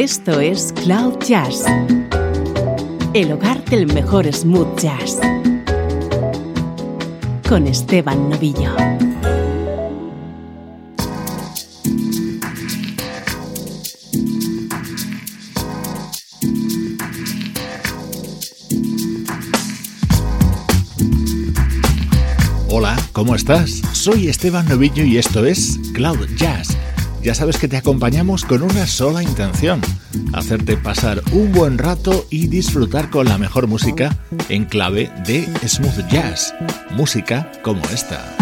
Esto es Cloud Jazz, el hogar del mejor smooth jazz, con Esteban Novillo. Hola, ¿cómo estás? Soy Esteban Novillo y esto es Cloud Jazz ya sabes que te acompañamos con una sola intención, hacerte pasar un buen rato y disfrutar con la mejor música en clave de smooth jazz, música como esta.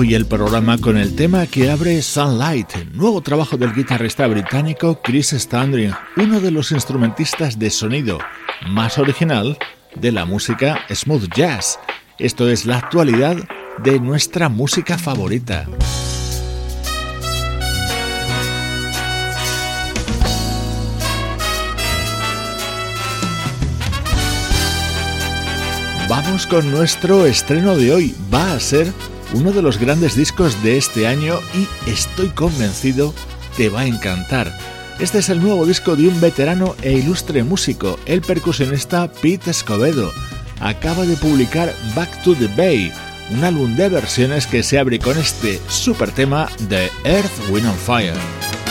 Hoy el programa con el tema que abre Sunlight, nuevo trabajo del guitarrista británico Chris Standring, uno de los instrumentistas de sonido más original de la música smooth jazz. Esto es la actualidad de nuestra música favorita. Vamos con nuestro estreno de hoy. Va a ser uno de los grandes discos de este año y estoy convencido te va a encantar. Este es el nuevo disco de un veterano e ilustre músico, el percusionista Pete Escobedo. Acaba de publicar Back to the Bay, un álbum de versiones que se abre con este super tema de Earth, Wind and Fire.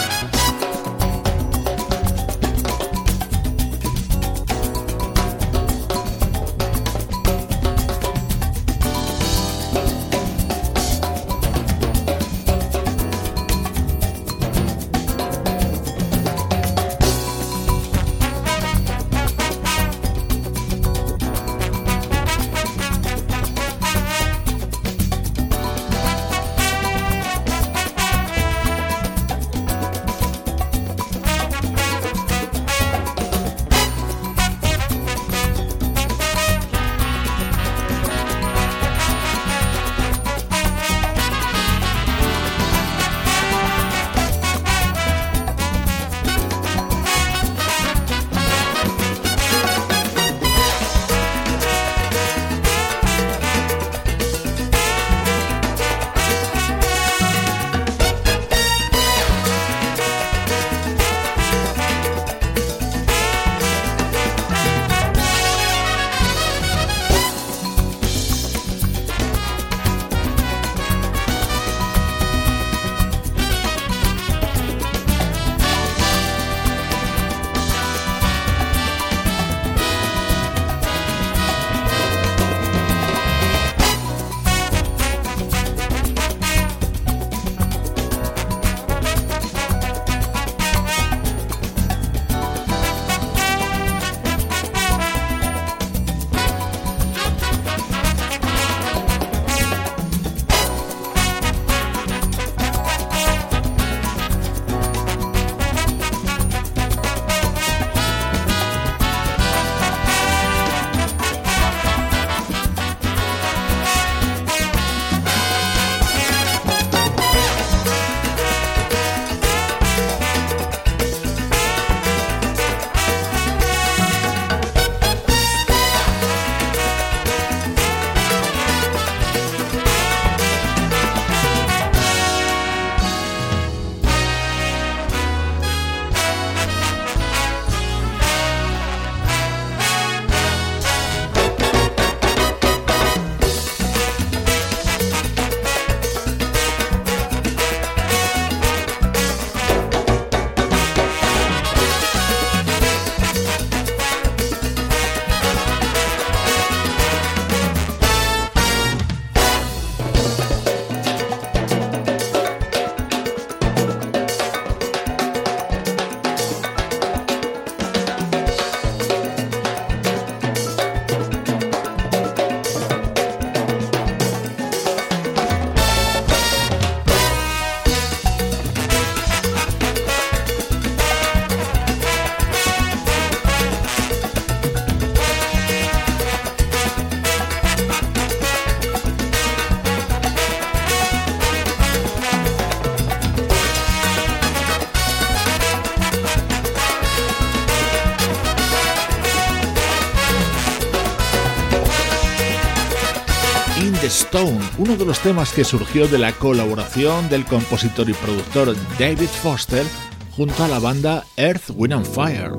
Uno de los temas que surgió de la colaboración del compositor y productor David Foster junto a la banda Earth, Wind and Fire.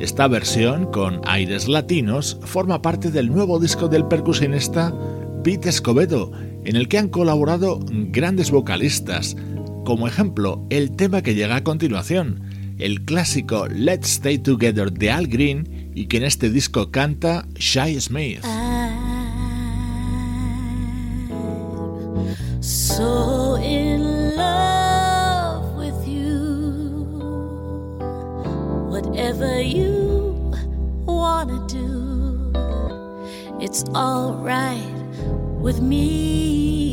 Esta versión, con aires latinos, forma parte del nuevo disco del percusionista Pete Escobedo, en el que han colaborado grandes vocalistas, como ejemplo el tema que llega a continuación, el clásico Let's Stay Together de Al Green y que en este disco canta Shy Smith. So in love with you. Whatever you wanna do, it's alright with me.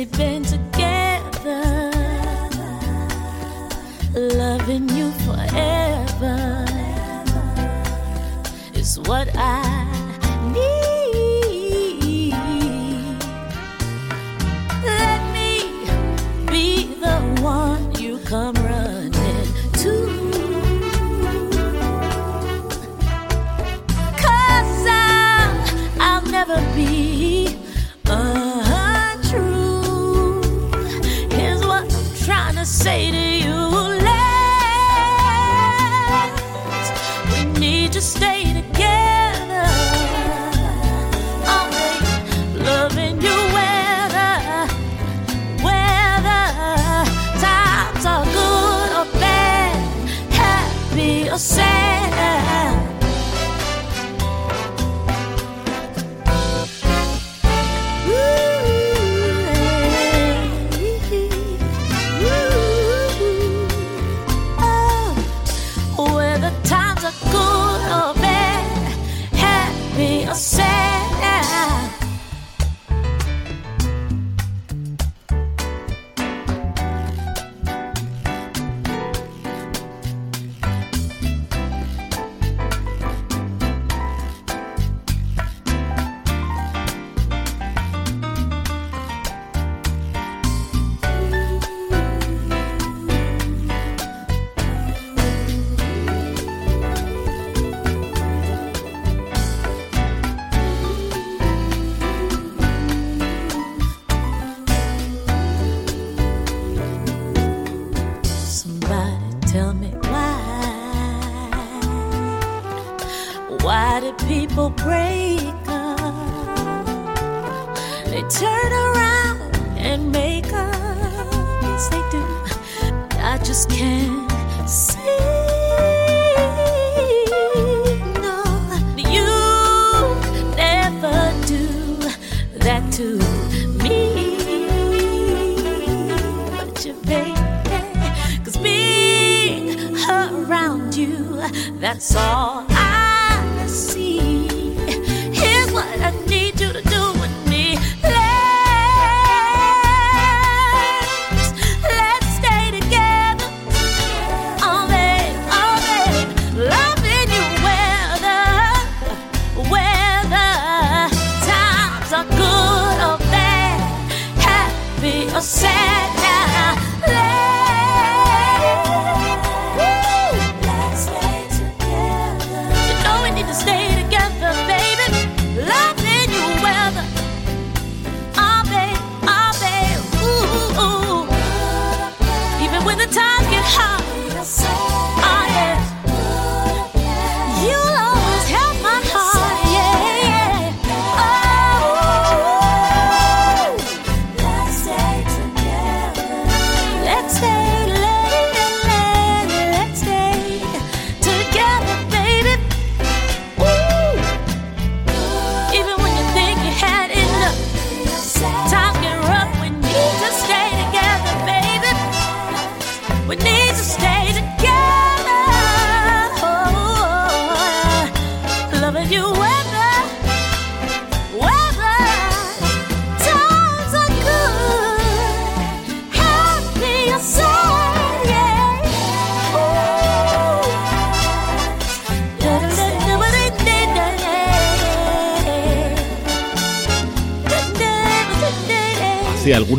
really been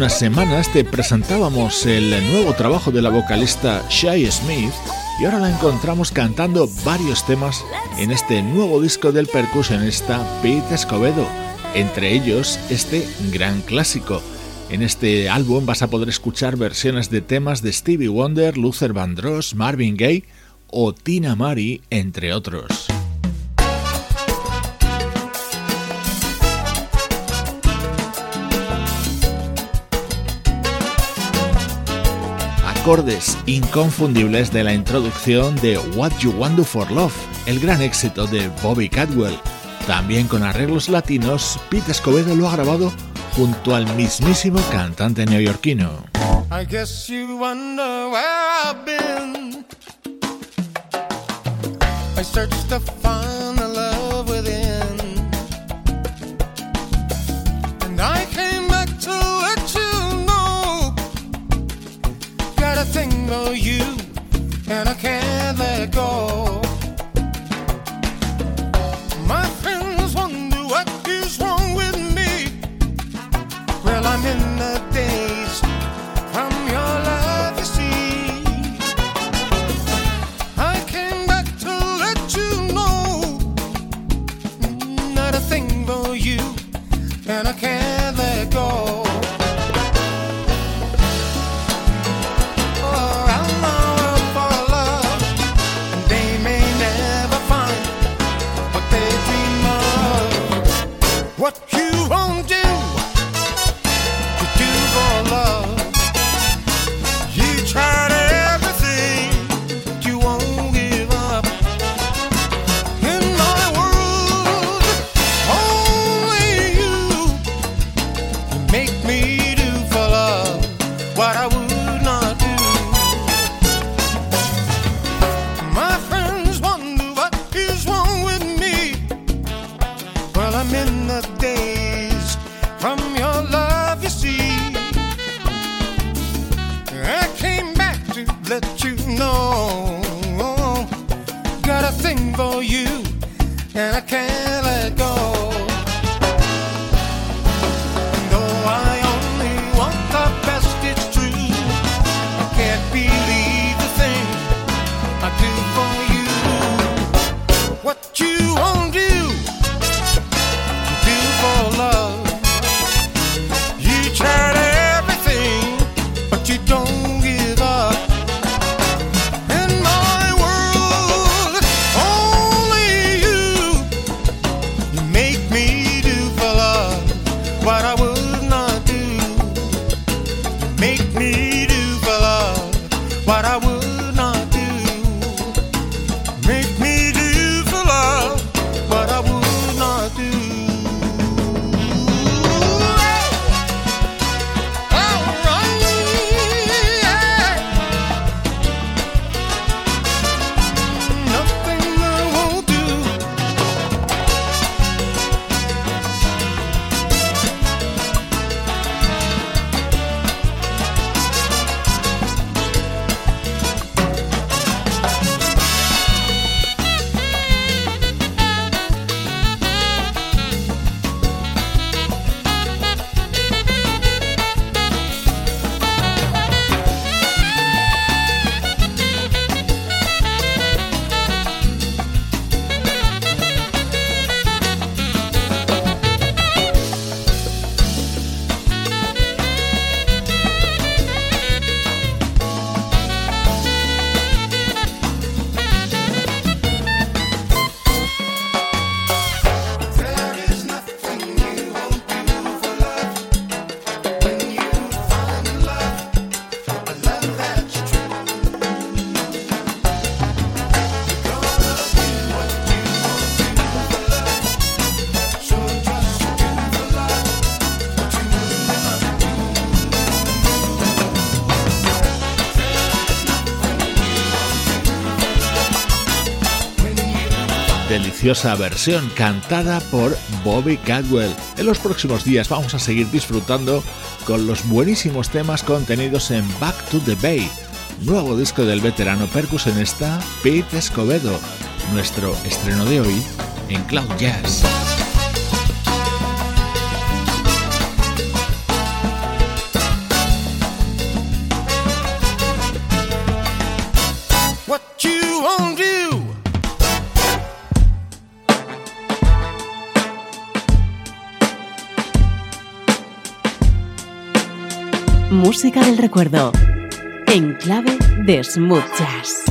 unas semanas te presentábamos el nuevo trabajo de la vocalista Shai Smith y ahora la encontramos cantando varios temas en este nuevo disco del percusionista Pete Escobedo, entre ellos este gran clásico. En este álbum vas a poder escuchar versiones de temas de Stevie Wonder, Luther Vandross, Marvin Gaye o Tina Mari, entre otros. acordes inconfundibles de la introducción de What You Want Do For Love, el gran éxito de Bobby Cadwell. También con arreglos latinos, Pete Escobedo lo ha grabado junto al mismísimo cantante neoyorquino. I guess you wonder where I've been. I know you, and I can't let go. from your love, you see. I came back to let you know. Got a thing for you, and I can't let go. maravillosa versión cantada por Bobby Cadwell. En los próximos días vamos a seguir disfrutando con los buenísimos temas contenidos en Back to the Bay, nuevo disco del veterano percusionista Pete Escobedo, nuestro estreno de hoy en Cloud Jazz. música del recuerdo en clave de smooth jazz.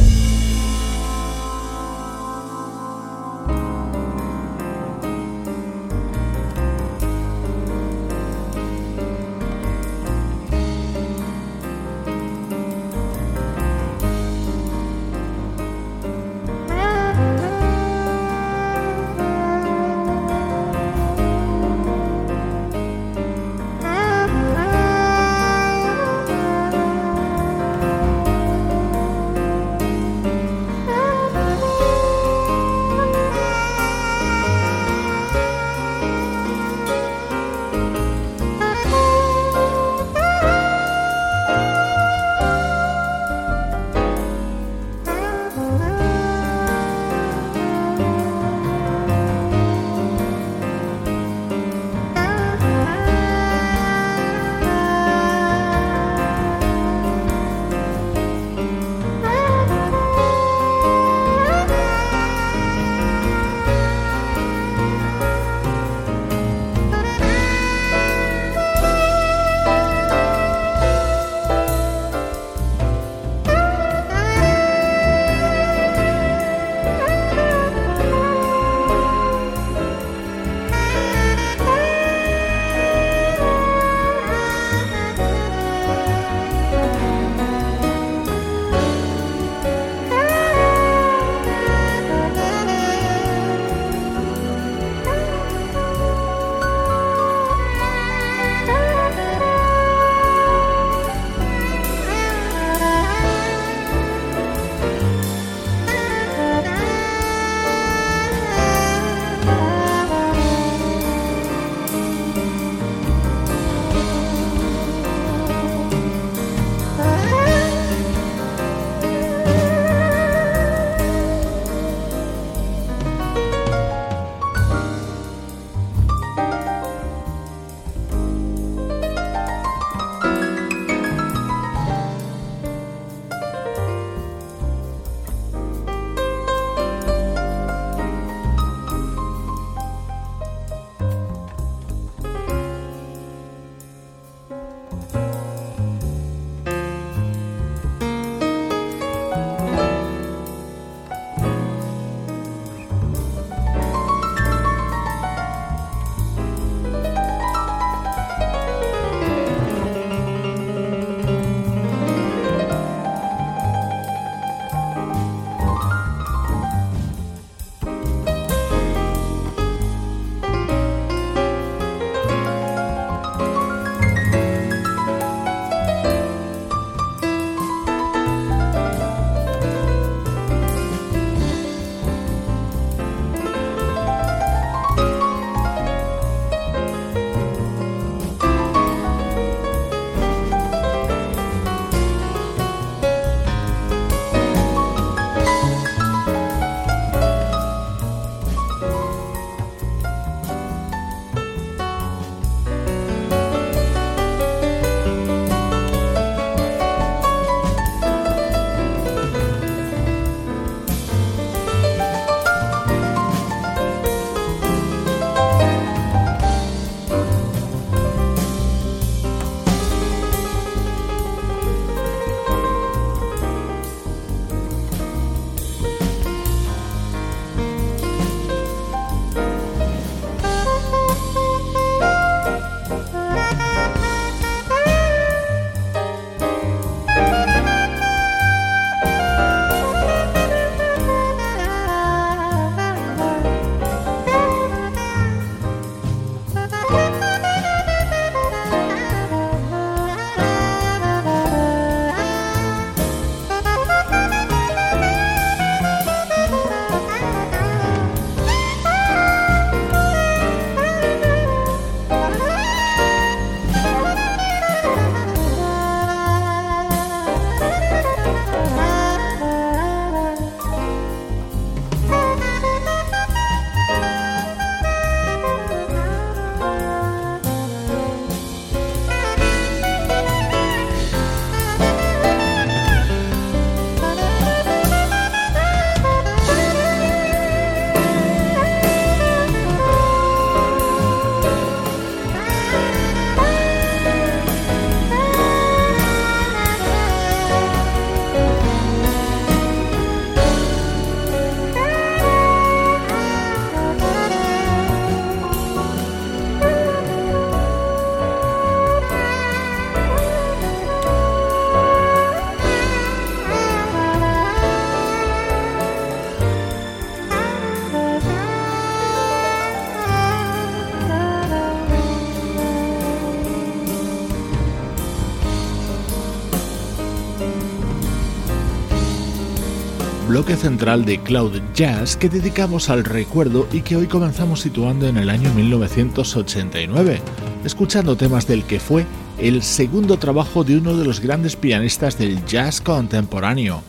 Central de Cloud Jazz que dedicamos al recuerdo y que hoy comenzamos situando en el año 1989, escuchando temas del que fue el segundo trabajo de uno de los grandes pianistas del jazz contemporáneo,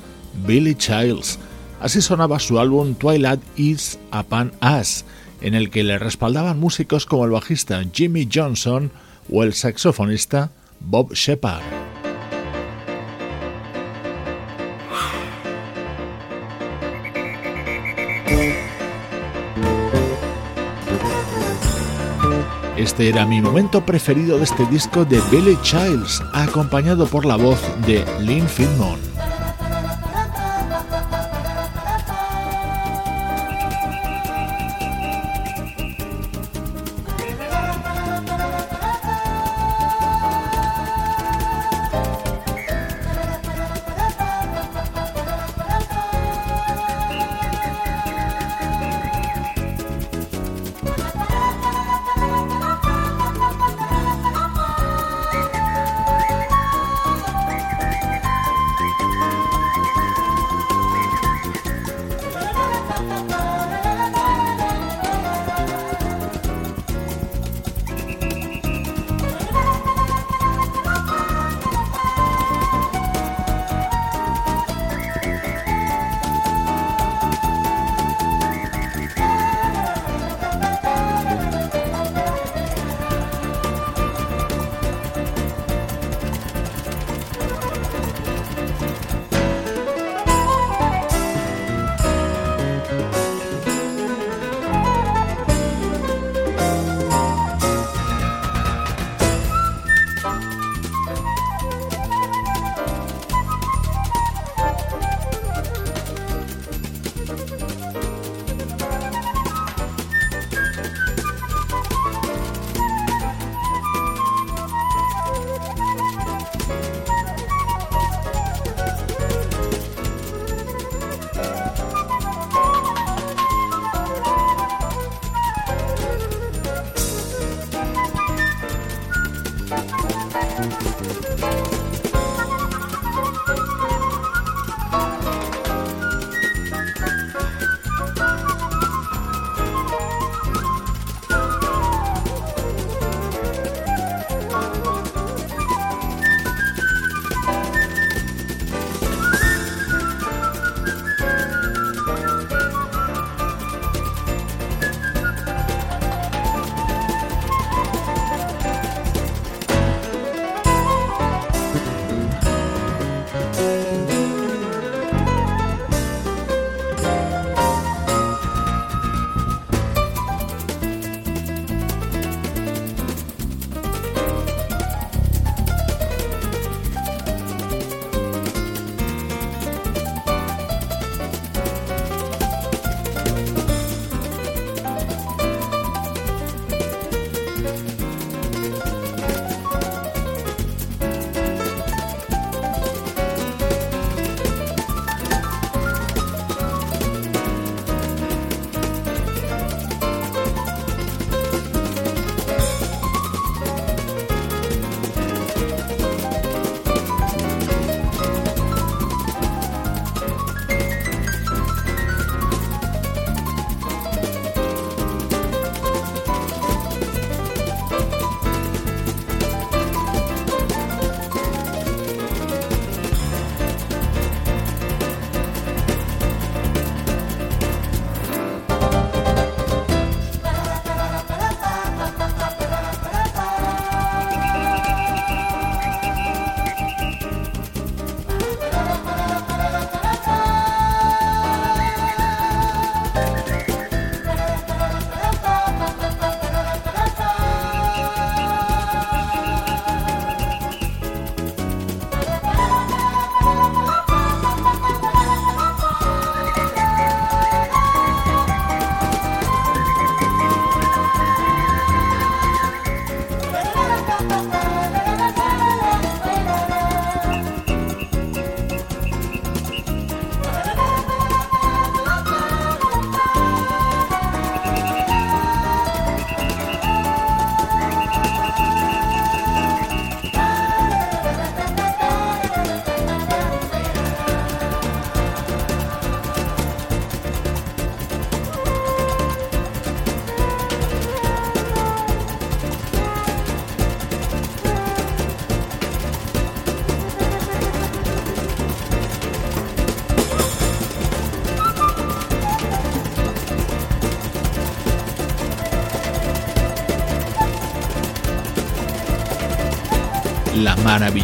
Billy Childs. Así sonaba su álbum Twilight is Upon Us, en el que le respaldaban músicos como el bajista Jimmy Johnson o el saxofonista Bob Shepard. Este era mi momento preferido de este disco de Billy Childs, acompañado por la voz de Lynn Fillmore.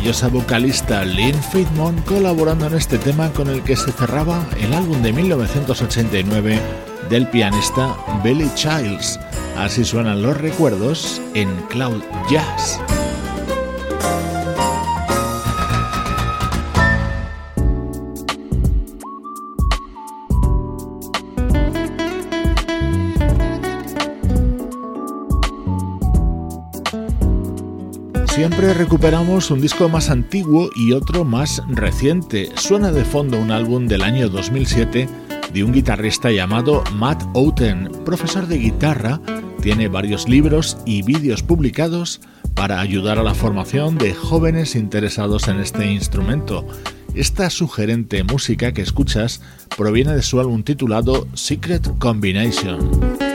Maravillosa vocalista Lynn Friedman colaborando en este tema con el que se cerraba el álbum de 1989 del pianista Billy Childs. Así suenan los recuerdos en Cloud Jazz. Recuperamos un disco más antiguo y otro más reciente. Suena de fondo un álbum del año 2007 de un guitarrista llamado Matt Outen, profesor de guitarra, tiene varios libros y vídeos publicados para ayudar a la formación de jóvenes interesados en este instrumento. Esta sugerente música que escuchas proviene de su álbum titulado Secret Combination.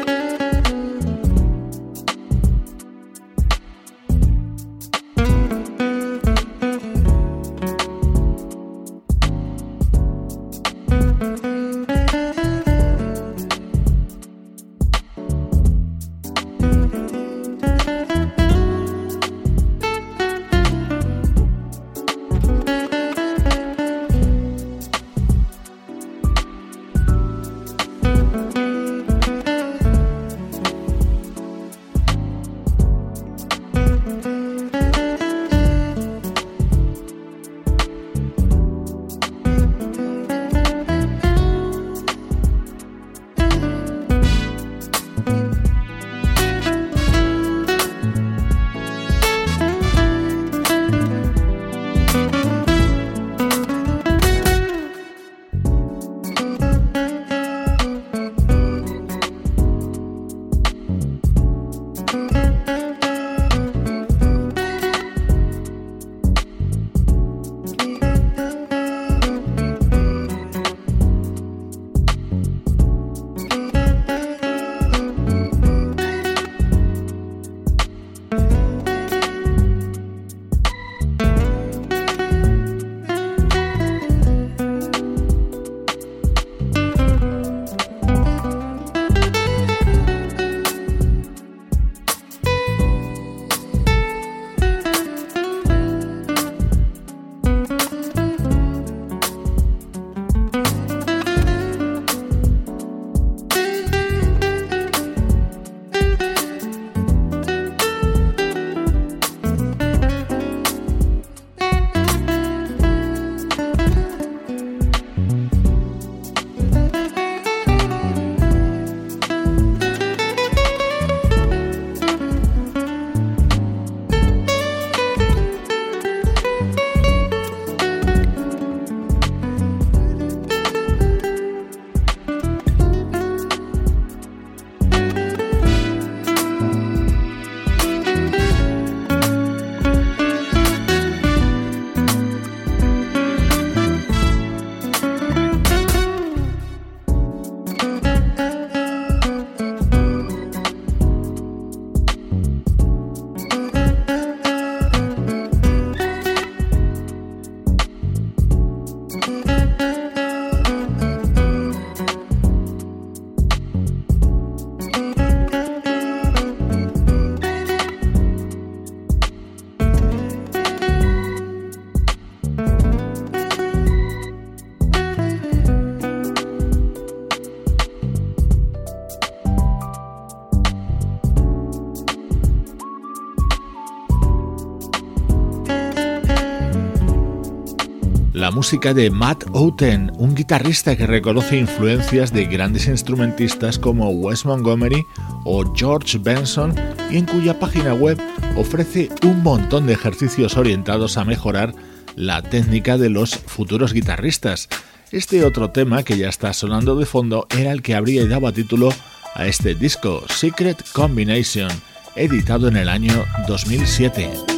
Música de Matt Outen, un guitarrista que reconoce influencias de grandes instrumentistas como Wes Montgomery o George Benson y en cuya página web ofrece un montón de ejercicios orientados a mejorar la técnica de los futuros guitarristas. Este otro tema que ya está sonando de fondo era el que habría dado título a este disco, Secret Combination, editado en el año 2007.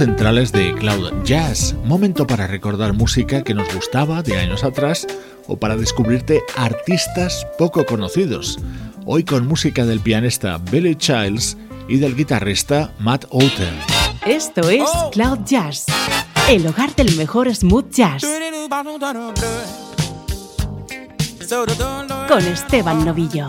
Centrales de Cloud Jazz, momento para recordar música que nos gustaba de años atrás o para descubrirte artistas poco conocidos. Hoy con música del pianista Billy Childs y del guitarrista Matt Outen. Esto es Cloud Jazz, el hogar del mejor smooth jazz. Con Esteban Novillo.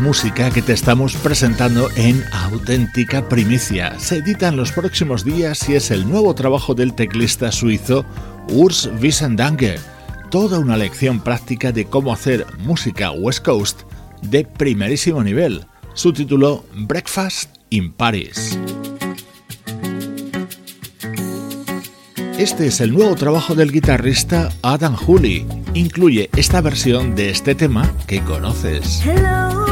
música que te estamos presentando en auténtica primicia. Se edita en los próximos días y es el nuevo trabajo del teclista suizo Urs Wiesendange. Toda una lección práctica de cómo hacer música West Coast de primerísimo nivel. Su título Breakfast in Paris. Este es el nuevo trabajo del guitarrista Adam Hooley. Incluye esta versión de este tema que conoces. Hello.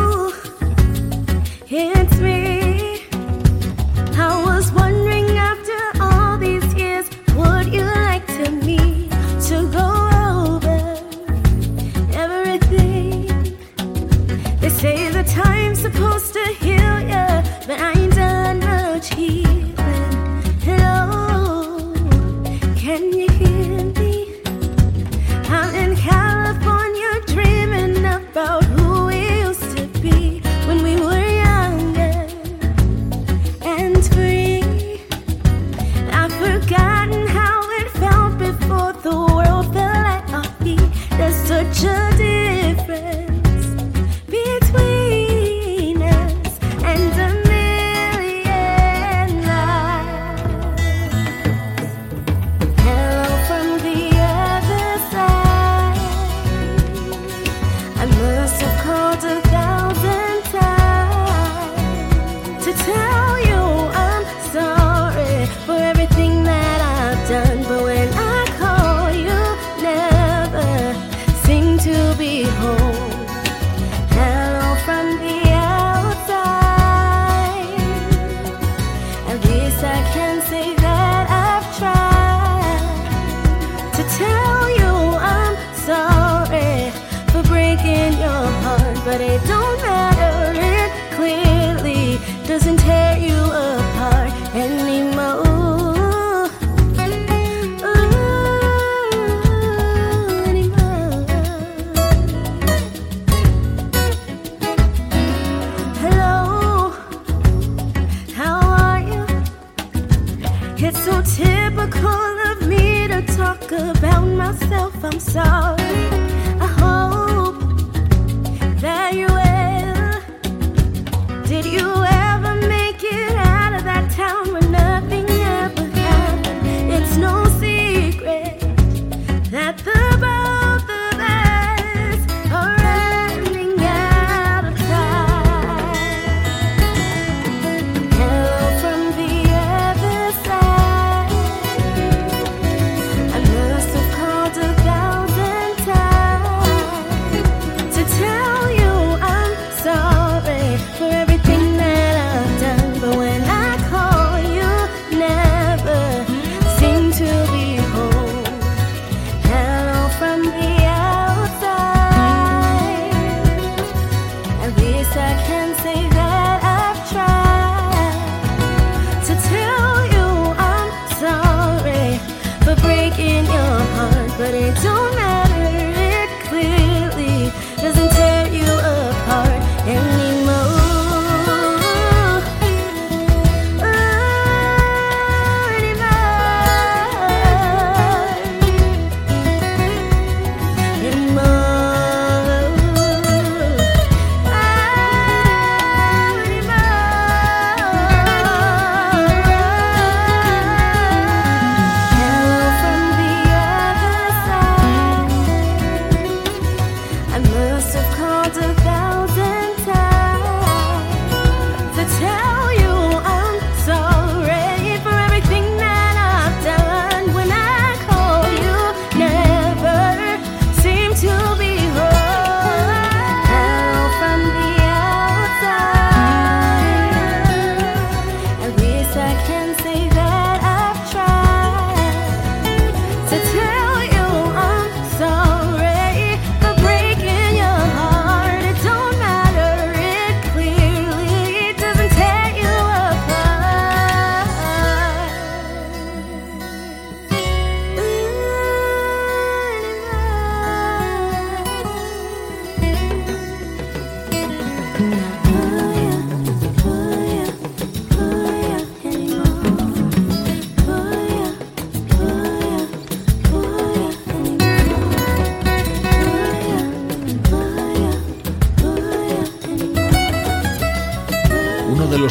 I've called a thousand times to tell. some sorry. to take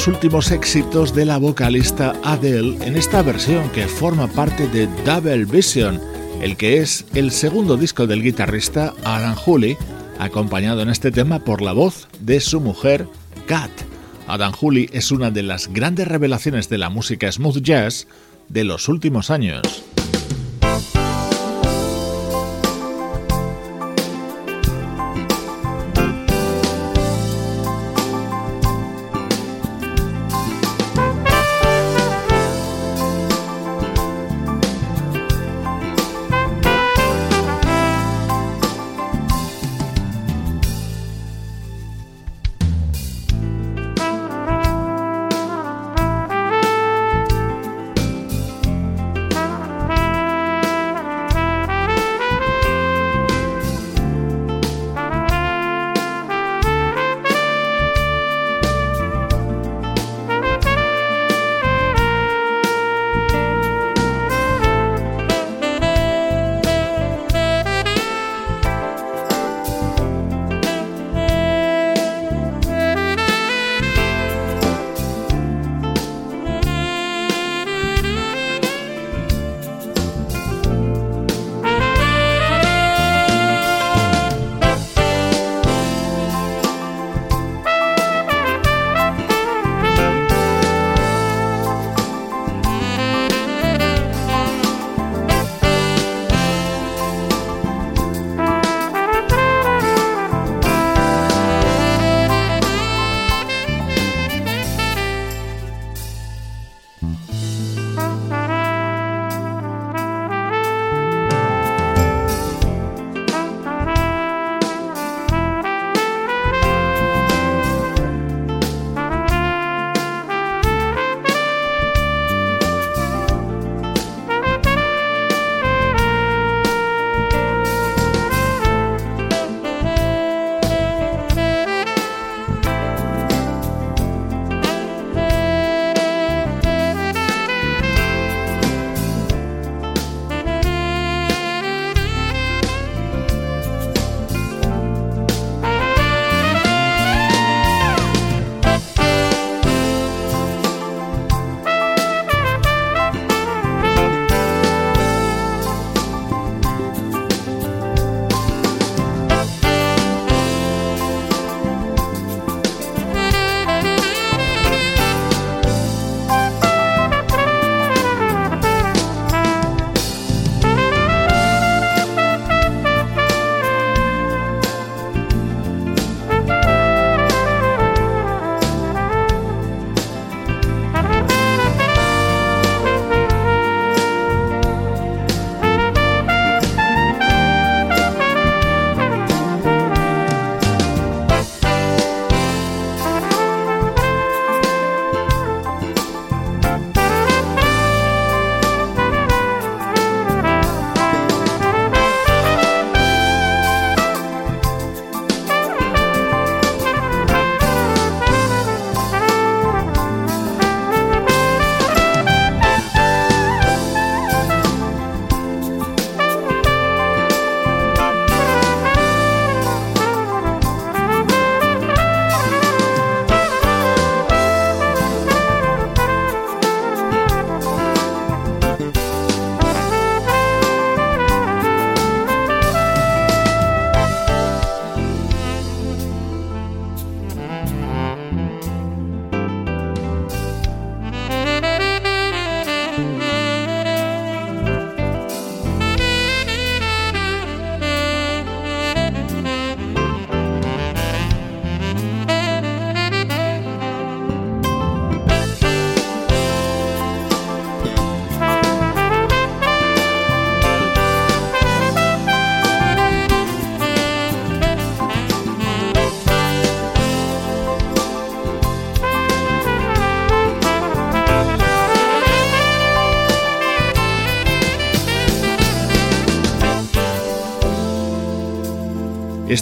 los últimos éxitos de la vocalista Adele en esta versión que forma parte de Double Vision, el que es el segundo disco del guitarrista Alan Hooley, acompañado en este tema por la voz de su mujer Kat. Adam Hooley es una de las grandes revelaciones de la música smooth jazz de los últimos años.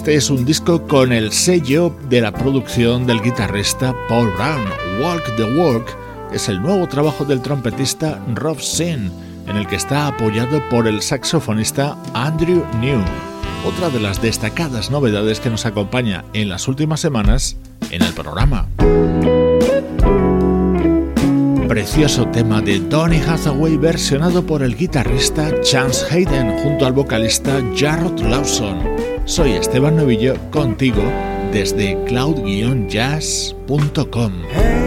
Este es un disco con el sello de la producción del guitarrista Paul Brown. Walk the Walk es el nuevo trabajo del trompetista Rob Sin, en el que está apoyado por el saxofonista Andrew New. Otra de las destacadas novedades que nos acompaña en las últimas semanas en el programa. Precioso tema de Donny Hathaway versionado por el guitarrista Chance Hayden junto al vocalista Jarrod Lawson. Soy Esteban Novillo contigo desde cloud-jazz.com.